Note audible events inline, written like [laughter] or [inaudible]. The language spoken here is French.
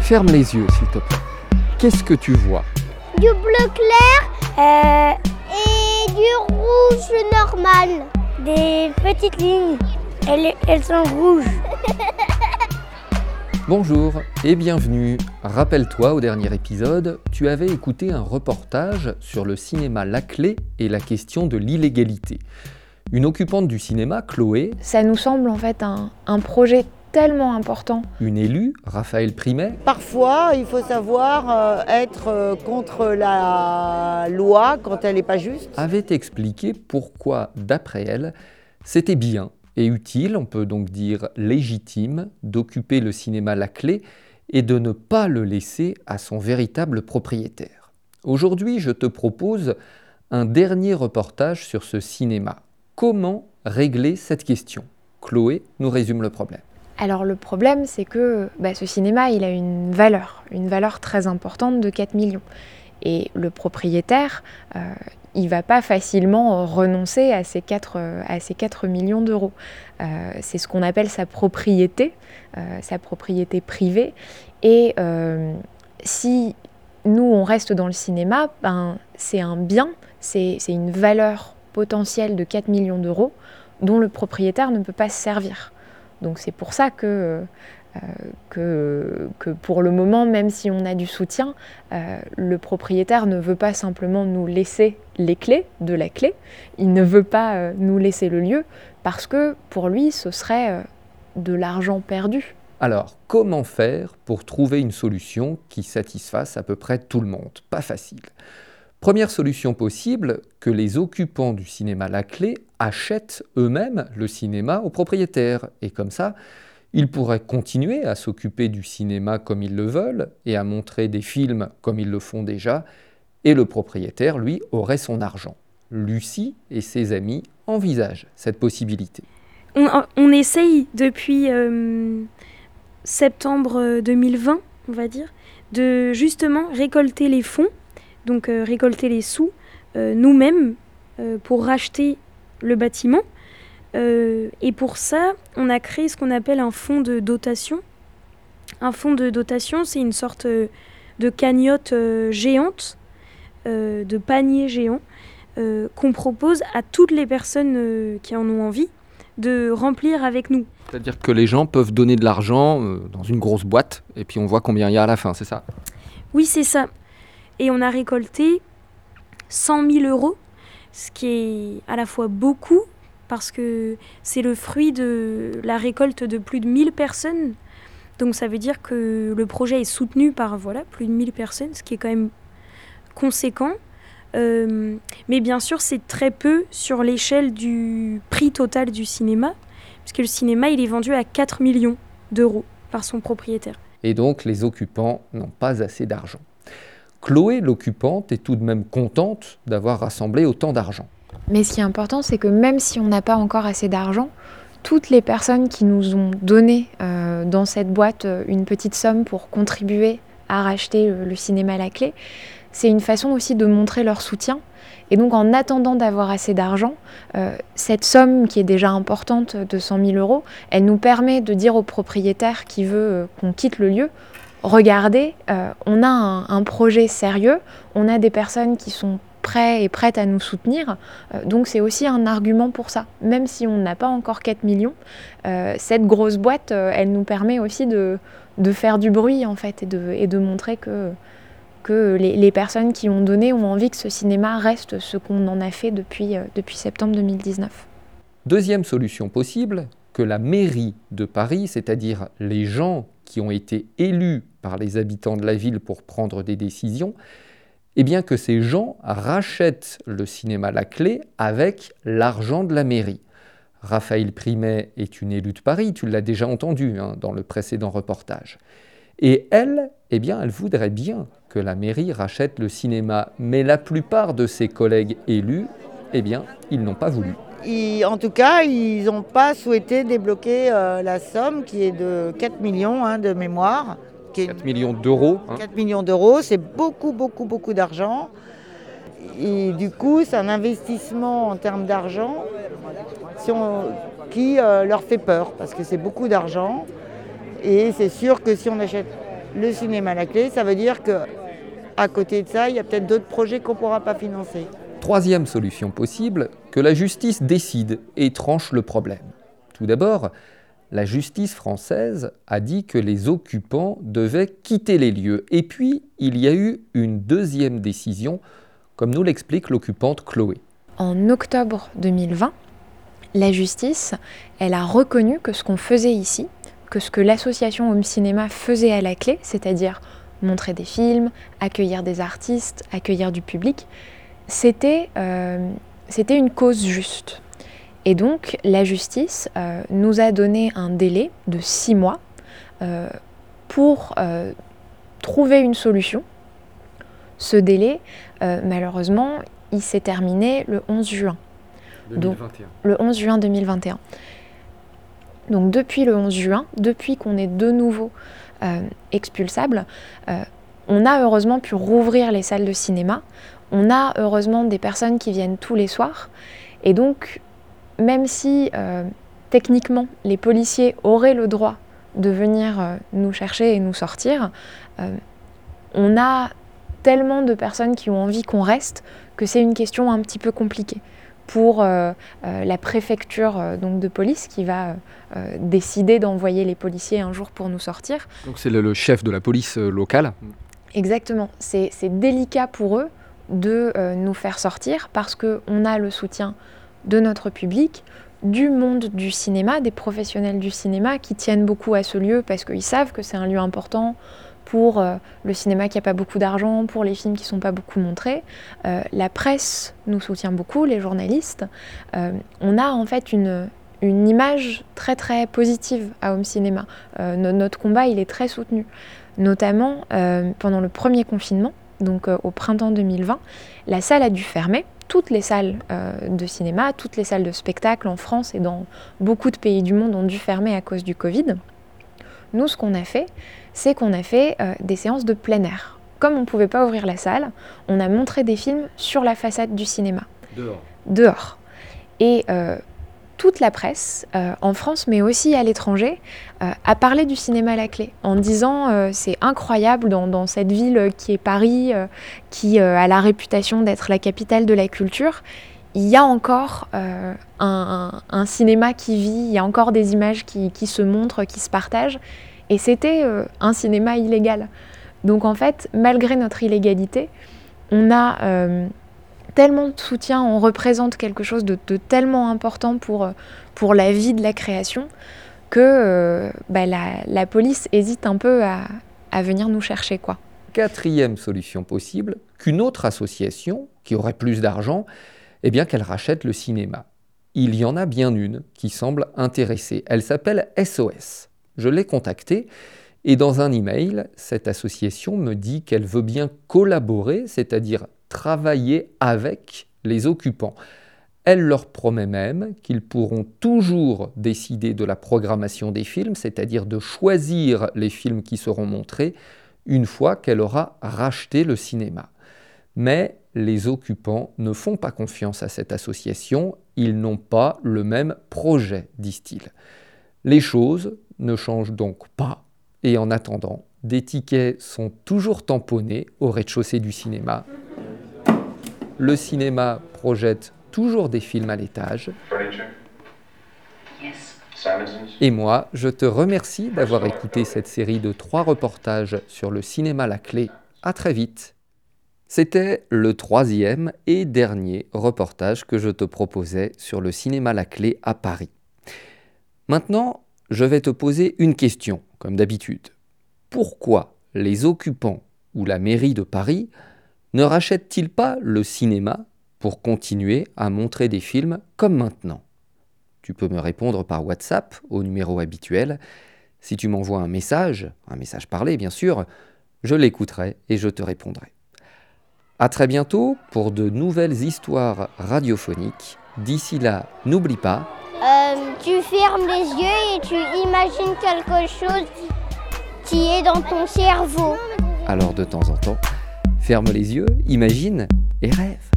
Ferme les yeux, s'il te plaît. Qu'est-ce que tu vois? Du bleu clair euh, et du rouge normal. Des petites lignes. Elles, elles sont rouges. [laughs] Bonjour et bienvenue. Rappelle-toi, au dernier épisode, tu avais écouté un reportage sur le cinéma La Clé et la question de l'illégalité. Une occupante du cinéma, Chloé, Ça nous semble en fait un, un projet tellement important. une élue, Raphaël Primet, Parfois, il faut savoir euh, être euh, contre la loi quand elle n'est pas juste. avait expliqué pourquoi, d'après elle, c'était bien et utile, on peut donc dire légitime, d'occuper le cinéma La Clé et de ne pas le laisser à son véritable propriétaire. Aujourd'hui, je te propose un dernier reportage sur ce cinéma. Comment régler cette question? Chloé nous résume le problème. Alors le problème, c'est que bah, ce cinéma, il a une valeur, une valeur très importante de 4 millions. Et le propriétaire, euh, il va pas facilement renoncer à ces 4, euh, à ces 4 millions d'euros. Euh, c'est ce qu'on appelle sa propriété, euh, sa propriété privée. Et si nous, on reste dans le cinéma, ben, c'est un bien, c'est une valeur potentielle de 4 millions d'euros dont le propriétaire ne peut pas se servir. Donc c'est pour ça que, euh, que, pour le moment, même si on a du soutien, euh, le propriétaire ne veut pas simplement nous laisser les clés de la clé, il ne veut pas euh, nous laisser le lieu, parce que pour lui, ce serait de l'argent perdu. Alors, comment faire pour trouver une solution qui satisfasse à peu près tout le monde? Pas facile. Première solution possible, que les occupants du cinéma La Clé achètent eux-mêmes le cinéma aux propriétaires. Et comme ça, ils pourraient continuer à s'occuper du cinéma comme ils le veulent et à montrer des films comme ils le font déjà. Et le propriétaire, lui, aurait son argent. Lucie et ses amis envisagent cette possibilité. On, essaye depuis euh, septembre 2020, on va dire, de justement récolter les fonds, donc euh, récolter les sous euh, nous-mêmes euh, pour racheter le bâtiment. Et pour ça, on a créé ce qu'on appelle un fonds de dotation. Un fonds de dotation, c'est une sorte de cagnotte géante, de panier géant, qu'on propose à toutes les personnes qui en ont envie de remplir avec nous. C'est-à-dire que les gens peuvent donner de l'argent dans une grosse boîte et puis on voit combien il y a à la fin, c'est ça? Oui, c'est ça. Et on a récolté 100 000 euros, ce qui est à la fois beaucoup, parce que c'est le fruit de la récolte de plus de 1000 personnes. Donc ça veut dire que le projet est soutenu par voilà, plus de 1000 personnes, ce qui est quand même conséquent. Euh, mais bien sûr, c'est très peu sur l'échelle du prix total du cinéma, puisque le cinéma, il est vendu à 4 millions d'euros par son propriétaire. Et donc les occupants n'ont pas assez d'argent. Chloé, l'occupante, est tout de même contente d'avoir rassemblé autant d'argent. Mais ce qui est important, c'est que même si on n'a pas encore assez d'argent, toutes les personnes qui nous ont donné euh, dans cette boîte euh, une petite somme pour contribuer à racheter euh, le cinéma à la clé, c'est une façon aussi de montrer leur soutien. Et donc en attendant d'avoir assez d'argent, cette somme qui est déjà importante de 100 000 euros, elle nous permet de dire au propriétaire qui veut qu'on quitte le lieu, regardez, euh, on a un, projet sérieux, on a des personnes qui sont prêts et prêtes à nous soutenir, euh, donc c'est aussi un argument pour ça. Même si on n'a pas encore 4 millions, euh, cette grosse boîte, elle nous permet aussi de, de faire du bruit en fait et de, et de montrer que, que les, les personnes qui ont donné ont envie que ce cinéma reste ce qu'on en a fait depuis, depuis septembre 2019. Deuxième solution possible, que la mairie de Paris, c'est-à-dire les gens qui ont été élus par les habitants de la ville pour prendre des décisions, eh bien que ces gens rachètent le cinéma La Clé avec l'argent de la mairie. Raphaël Primet est une élue de Paris, tu l'as déjà entendu hein, dans le précédent reportage. Et elle, eh bien, elle voudrait bien que la mairie rachète le cinéma, mais la plupart de ses collègues élus, eh bien, ils n'ont pas voulu. Ils- en tout cas, ils n'ont pas souhaité débloquer euh, la somme qui est de 4 millions hein, de mémoire. Qui est 4 millions d'euros. hein. 4 millions d'euros, c'est beaucoup, beaucoup, beaucoup d'argent. Et du coup, c'est un investissement en termes d'argent qui euh, leur fait peur parce que c'est beaucoup d'argent. Et c'est sûr que si on achète le cinéma à la clé, ça veut dire que à côté de ça, il y a peut-être d'autres projets qu'on ne pourra pas financer. Troisième solution possible, que la justice décide et tranche le problème. Tout d'abord, la justice française a dit que les occupants devaient quitter les lieux. Et puis, il y a eu une deuxième décision, comme nous l'explique l'occupante Chloé. En octobre 2020, la justice, elle a reconnu que ce qu'on faisait ici, que ce que l'association Home Cinéma faisait à la clé, c'est-à-dire montrer des films, accueillir des artistes, accueillir du public, c'était euh, une cause juste. Et donc la justice euh, nous a donné un délai de six mois euh, pour trouver une solution. Ce délai, malheureusement, il s'est terminé le 11 juin. 2021. le 11 juin 2021. Donc depuis le 11 juin, depuis qu'on est de nouveau euh, expulsable, euh, on a heureusement pu rouvrir les salles de cinéma. On a heureusement des personnes qui viennent tous les soirs. Et donc, même si euh, techniquement les policiers auraient le droit de venir nous chercher et nous sortir, on a tellement de personnes qui ont envie qu'on reste que c'est une question un petit peu compliquée pour euh, euh, la préfecture euh, donc de police qui va décider d'envoyer les policiers un jour pour nous sortir. Donc c'est le, chef de la police locale Exactement. C'est délicat pour eux de nous faire sortir parce qu'on a le soutien de notre public, du monde du cinéma, des professionnels du cinéma qui tiennent beaucoup à ce lieu parce qu'ils savent que c'est un lieu important pour euh, le cinéma qui n'a pas beaucoup d'argent, pour les films qui ne sont pas beaucoup montrés. Euh, la presse nous soutient beaucoup, les journalistes. Euh, on a en fait une, une, image très très positive à Home Cinéma. notre combat, il est très soutenu. Notamment pendant le premier confinement, donc au printemps 2020, la salle a dû fermer. Toutes les salles de cinéma, toutes les salles de spectacle en France et dans beaucoup de pays du monde ont dû fermer à cause du Covid. Nous, ce qu'on a fait, c'est qu'on a fait euh, des séances de plein air. Comme on ne pouvait pas ouvrir la salle, on a montré des films sur la façade du cinéma. Dehors. Dehors. Et euh, toute la presse, euh, en France mais aussi à l'étranger, a parlé du cinéma à la clé, en disant c'est incroyable dans, cette ville qui est Paris, qui a la réputation d'être la capitale de la culture. Il y a encore un, cinéma qui vit, il y a encore des images qui, qui se montrent, qui se partagent. Et c'était euh, un cinéma illégal. Donc en fait, malgré notre illégalité, on a euh, tellement de soutien, on représente quelque chose de, tellement important pour, euh, pour la vie de la création que bah, la, police hésite un peu à, venir nous chercher. quoi. Quatrième solution possible, qu'une autre association, qui aurait plus d'argent, eh bien qu'elle rachète le cinéma. Il y en a bien une qui semble intéressée. Elle s'appelle SOS. Je l'ai contactée et dans un email, cette association me dit qu'elle veut bien collaborer, c'est-à-dire travailler avec les occupants. Elle leur promet même qu'ils pourront toujours décider de la programmation des films, c'est-à-dire de choisir les films qui seront montrés une fois qu'elle aura racheté le cinéma. Mais les occupants ne font pas confiance à cette association, ils n'ont pas le même projet, disent-ils. Les choses ne changent donc pas et en attendant, des tickets sont toujours tamponnés au rez-de-chaussée du cinéma. Le cinéma projette toujours des films à l'étage. Et moi, je te remercie d'avoir écouté cette série de trois reportages sur le cinéma La Clé. À très vite. C'était le troisième et dernier reportage que je te proposais sur le cinéma La Clé à Paris. Maintenant, je vais te poser une question, comme d'habitude. Pourquoi les occupants ou la mairie de Paris ne rachètent-ils pas le cinéma pour continuer à montrer des films comme maintenant? Tu peux me répondre par WhatsApp au numéro habituel. Si tu m'envoies un message, un message parlé bien sûr, je l'écouterai et je te répondrai. À très bientôt pour de nouvelles histoires radiophoniques. D'ici là, n'oublie pas, tu fermes les yeux et tu imagines quelque chose qui est dans ton cerveau. Alors de temps en temps, ferme les yeux, imagine et rêve.